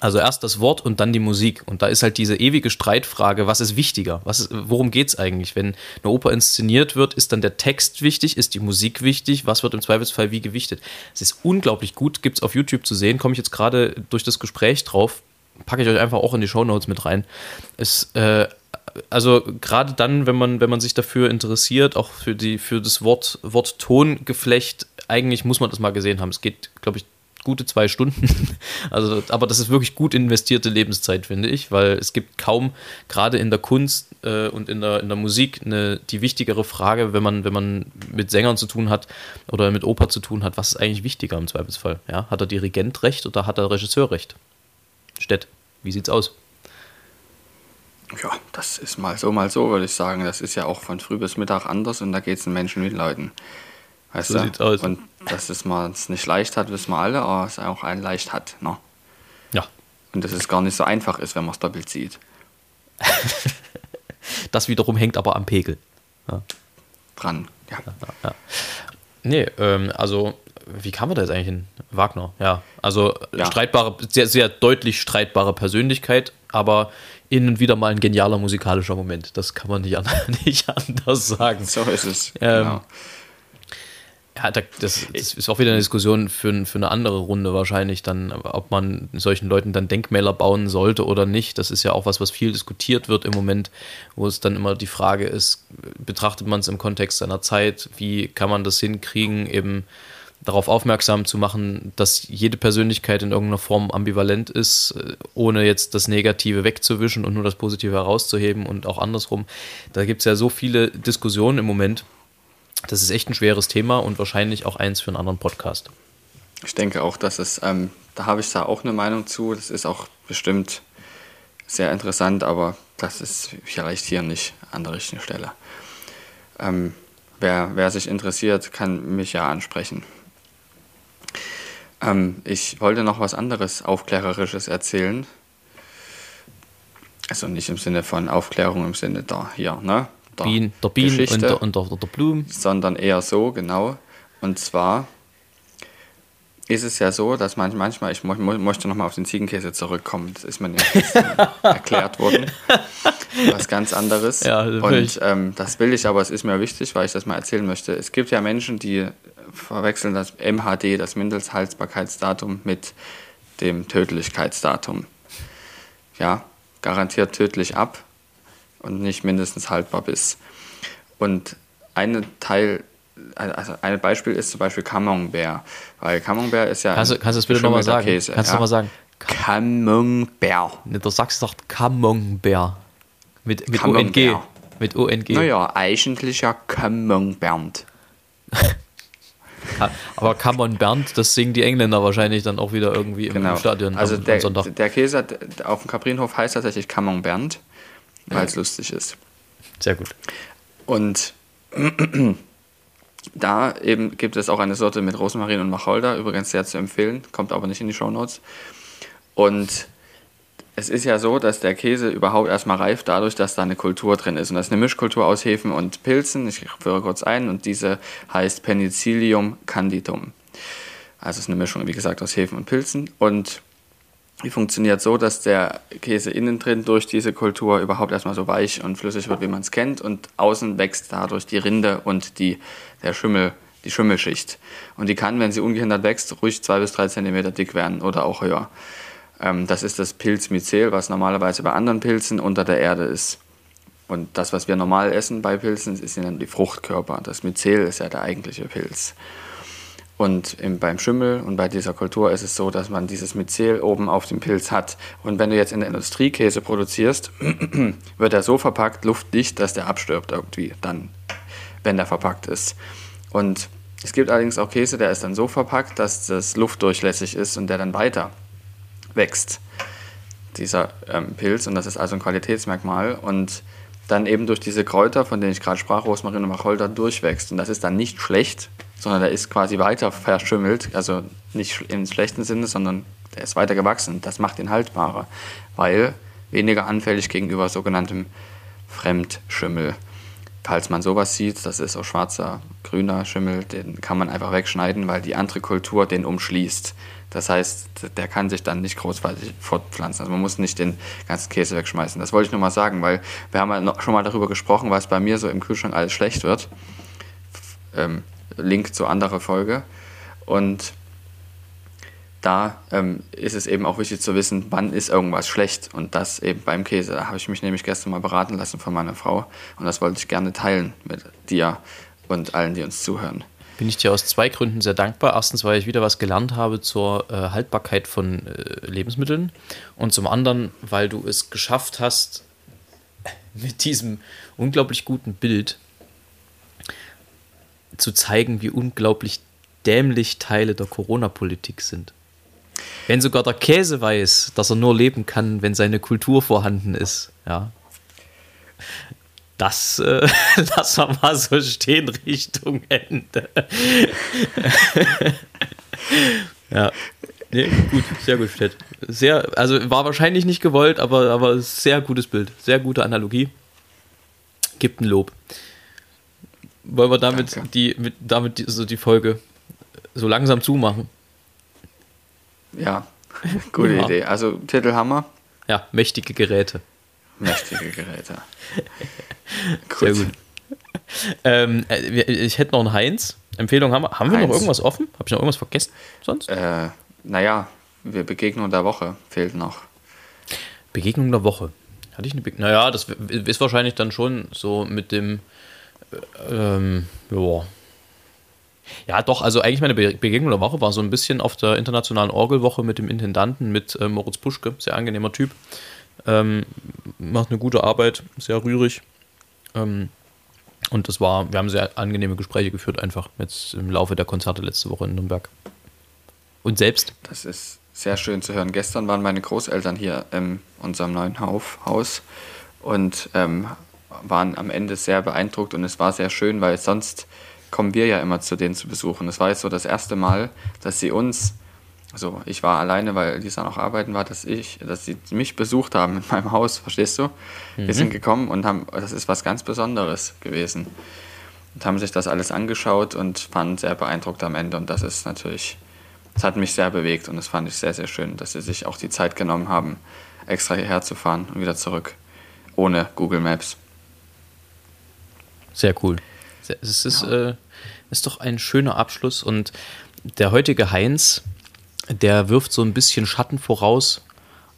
Also erst das Wort und dann die Musik. Und da ist halt diese ewige Streitfrage, was ist wichtiger? Was ist, worum geht es eigentlich? Wenn eine Oper inszeniert wird, ist dann der Text wichtig? Ist die Musik wichtig? Was wird im Zweifelsfall wie gewichtet? Es ist unglaublich gut, gibt es auf YouTube zu sehen. Komme ich jetzt gerade durch das Gespräch drauf packe ich euch einfach auch in die Show Notes mit rein. Ist, äh, also gerade dann, wenn man, wenn man sich dafür interessiert, auch für, die, für das Wort, Wort Tongeflecht, eigentlich muss man das mal gesehen haben. Es geht, glaube ich, gute zwei Stunden. Also, aber das ist wirklich gut investierte Lebenszeit, finde ich, weil es gibt kaum, gerade in der Kunst äh, und in der, in der Musik, eine, die wichtigere Frage, wenn man, wenn man mit Sängern zu tun hat oder mit Oper zu tun hat, was ist eigentlich wichtiger im Zweifelsfall? Ja? Hat der Dirigent recht oder hat der Regisseur recht? Stett, wie sieht's aus? Ja, das ist mal so, mal so, würde ich sagen. Das ist ja auch von früh bis Mittag anders und da geht es den Menschen mit Leuten. Weißt so du? sieht's aus. Und dass es man es nicht leicht hat, wissen wir alle, aber es auch einen leicht hat. Ne? Ja. Und dass es gar nicht so einfach ist, wenn man es doppelt sieht. das wiederum hängt aber am Pegel. Ja. Dran, ja. ja, ja. Nee, ähm, also wie kam man da jetzt eigentlich hin? Wagner, ja. Also ja. streitbare, sehr, sehr deutlich streitbare Persönlichkeit, aber und wieder mal ein genialer musikalischer Moment. Das kann man nicht, an, nicht anders sagen. So ist es. Ähm, genau. Ja, das, das, ist auch wieder eine Diskussion für, für eine andere Runde wahrscheinlich dann, ob man solchen Leuten dann Denkmäler bauen sollte oder nicht. Das ist ja auch was, was viel diskutiert wird im Moment, wo es dann immer die Frage ist, betrachtet man es im Kontext seiner Zeit, wie kann man das hinkriegen, eben darauf aufmerksam zu machen, dass jede Persönlichkeit in irgendeiner Form ambivalent ist, ohne jetzt das Negative wegzuwischen und nur das Positive herauszuheben und auch andersrum. Da gibt es ja so viele Diskussionen im Moment. Das ist echt ein schweres Thema und wahrscheinlich auch eins für einen anderen Podcast. Ich denke auch, dass es, ähm, da habe ich da auch eine Meinung zu. Das ist auch bestimmt sehr interessant, aber das ist vielleicht hier nicht an der richtigen Stelle. Ähm, wer, wer sich interessiert, kann mich ja ansprechen. Ähm, ich wollte noch was anderes Aufklärerisches erzählen. Also nicht im Sinne von Aufklärung im Sinne da hier, ne? Der, Bien, der Bienen und der, und der, der Blumen. Sondern eher so, genau. Und zwar ist es ja so, dass man manchmal, ich mo möchte nochmal auf den Ziegenkäse zurückkommen, das ist mir nicht erklärt worden. Was ganz anderes. Ja, und ähm, das will ich, aber es ist mir wichtig, weil ich das mal erzählen möchte. Es gibt ja Menschen, die verwechseln das MHD, das Mindesthaltbarkeitsdatum, mit dem Tödlichkeitsdatum. Ja, garantiert tödlich ab und nicht mindestens haltbar bis. Und ein Teil, also ein Beispiel ist zum Beispiel Camembert, weil Camembert ist ja. Kannst, du, kannst du das bitte nochmal sagen? Käse, kannst du ja? nochmal sagen? Camembert. Ne, der Sachs sagt Camembert. Mit, mit ONG. Mit ONG. Naja, eigentlich ja Camembert. Aber Camon Bernd, das singen die Engländer wahrscheinlich dann auch wieder irgendwie im genau. Stadion. Also am, der, am der Käse auf dem Kaprinhof heißt tatsächlich Camon Bernd, weil es ja. lustig ist. Sehr gut. Und da eben gibt es auch eine Sorte mit Rosmarin und Wacholder, übrigens sehr zu empfehlen, kommt aber nicht in die Show Notes. Und es ist ja so, dass der Käse überhaupt erstmal reift, dadurch, dass da eine Kultur drin ist. Und das ist eine Mischkultur aus Hefen und Pilzen. Ich führe kurz ein und diese heißt Penicillium candidum. Also es ist eine Mischung, wie gesagt, aus Hefen und Pilzen. Und die funktioniert so, dass der Käse innen drin durch diese Kultur überhaupt erstmal so weich und flüssig wird, wie man es kennt. Und außen wächst dadurch die Rinde und die, der Schimmel, die Schimmelschicht. Und die kann, wenn sie ungehindert wächst, ruhig zwei bis drei Zentimeter dick werden oder auch höher. Ähm, das ist das Pilz Myzel, was normalerweise bei anderen Pilzen unter der Erde ist. Und das, was wir normal essen bei Pilzen, ist dann die Fruchtkörper. Das Myzel ist ja der eigentliche Pilz. Und im, beim Schimmel und bei dieser Kultur ist es so, dass man dieses Myzel oben auf dem Pilz hat. Und wenn du jetzt in der Industrie Käse produzierst, wird er so verpackt, luftdicht, dass der abstirbt irgendwie dann, wenn der verpackt ist. Und es gibt allerdings auch Käse, der ist dann so verpackt, dass das luftdurchlässig ist und der dann weiter wächst, dieser ähm, Pilz. Und das ist also ein Qualitätsmerkmal. Und dann eben durch diese Kräuter, von denen ich gerade sprach, Rosmarin und Wacholder, durchwächst. Und das ist dann nicht schlecht, sondern der ist quasi weiter verschimmelt. Also nicht im schlechten Sinne, sondern der ist weiter gewachsen. Das macht ihn haltbarer, weil weniger anfällig gegenüber sogenanntem Fremdschimmel. Falls man sowas sieht, das ist so schwarzer, grüner Schimmel, den kann man einfach wegschneiden, weil die andere Kultur den umschließt. Das heißt, der kann sich dann nicht großartig fortpflanzen. Also man muss nicht den ganzen Käse wegschmeißen. Das wollte ich nur mal sagen, weil wir haben ja schon mal darüber gesprochen, was bei mir so im Kühlschrank alles schlecht wird. Ähm, Link zu anderer Folge. Und da ähm, ist es eben auch wichtig zu wissen, wann ist irgendwas schlecht. Und das eben beim Käse. Da habe ich mich nämlich gestern mal beraten lassen von meiner Frau. Und das wollte ich gerne teilen mit dir und allen, die uns zuhören bin ich dir aus zwei Gründen sehr dankbar. Erstens, weil ich wieder was gelernt habe zur äh, Haltbarkeit von äh, Lebensmitteln. Und zum anderen, weil du es geschafft hast, mit diesem unglaublich guten Bild zu zeigen, wie unglaublich dämlich Teile der Corona-Politik sind. Wenn sogar der Käse weiß, dass er nur leben kann, wenn seine Kultur vorhanden ist, ja, das äh, lassen wir mal so stehen Richtung Ende. ja. Nee, gut, sehr gut, Stett. Sehr, also war wahrscheinlich nicht gewollt, aber, aber sehr gutes Bild. Sehr gute Analogie. Gibt ein Lob. Wollen wir damit die, mit, damit die, so die Folge so langsam zumachen? Ja, gute ja. Idee. Also Titelhammer. Ja, mächtige Geräte. Mächtige Geräte. gut. Sehr gut. Ähm, äh, ich hätte noch einen Heinz. Empfehlung haben wir. Haben wir noch irgendwas offen? Habe ich noch irgendwas vergessen sonst? Äh, naja, wir Begegnung der Woche fehlt noch. Begegnung der Woche. Hatte ich eine Begegnung? Naja, das ist wahrscheinlich dann schon so mit dem. Äh, ähm, ja. Ja, doch, also eigentlich meine Begegnung der Woche war so ein bisschen auf der internationalen Orgelwoche mit dem Intendanten, mit äh, Moritz Puschke, sehr angenehmer Typ. Ähm, macht eine gute Arbeit, sehr rührig. Ähm, und das war, wir haben sehr angenehme Gespräche geführt, einfach jetzt im Laufe der Konzerte letzte Woche in Nürnberg. Und selbst? Das ist sehr schön zu hören. Gestern waren meine Großeltern hier in unserem neuen Haus und ähm, waren am Ende sehr beeindruckt und es war sehr schön, weil sonst kommen wir ja immer zu denen zu besuchen. Es war jetzt so das erste Mal, dass sie uns also ich war alleine, weil Lisa noch arbeiten war, dass ich, dass sie mich besucht haben in meinem Haus, verstehst du? Mhm. Wir sind gekommen und haben, das ist was ganz Besonderes gewesen. Und haben sich das alles angeschaut und waren sehr beeindruckt am Ende. Und das ist natürlich, das hat mich sehr bewegt und das fand ich sehr, sehr schön, dass sie sich auch die Zeit genommen haben, extra hierher zu fahren und wieder zurück. Ohne Google Maps. Sehr cool. Es ist, ja. äh, ist doch ein schöner Abschluss und der heutige Heinz, der wirft so ein bisschen Schatten voraus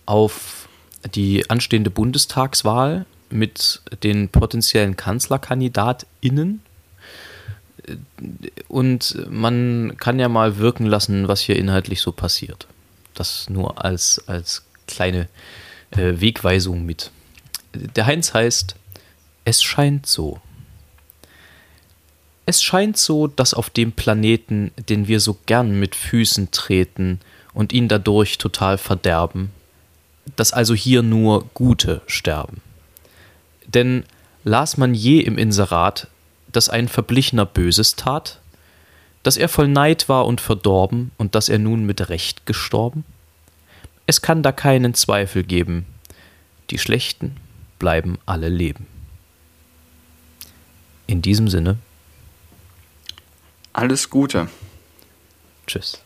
auf die anstehende Bundestagswahl mit den potenziellen KanzlerkandidatInnen. Und man kann ja mal wirken lassen, was hier inhaltlich so passiert. Das nur als, als kleine äh, Wegweisung mit. Der Heinz heißt, es scheint so. Es scheint so, dass auf dem Planeten, den wir so gern mit Füßen treten und ihn dadurch total verderben, dass also hier nur Gute sterben. Denn las man je im Inserat, dass ein Verblichener Böses tat, dass er voll Neid war und verdorben und dass er nun mit Recht gestorben? Es kann da keinen Zweifel geben. Die Schlechten bleiben alle leben. In diesem Sinne, Alles Gute. tschüss.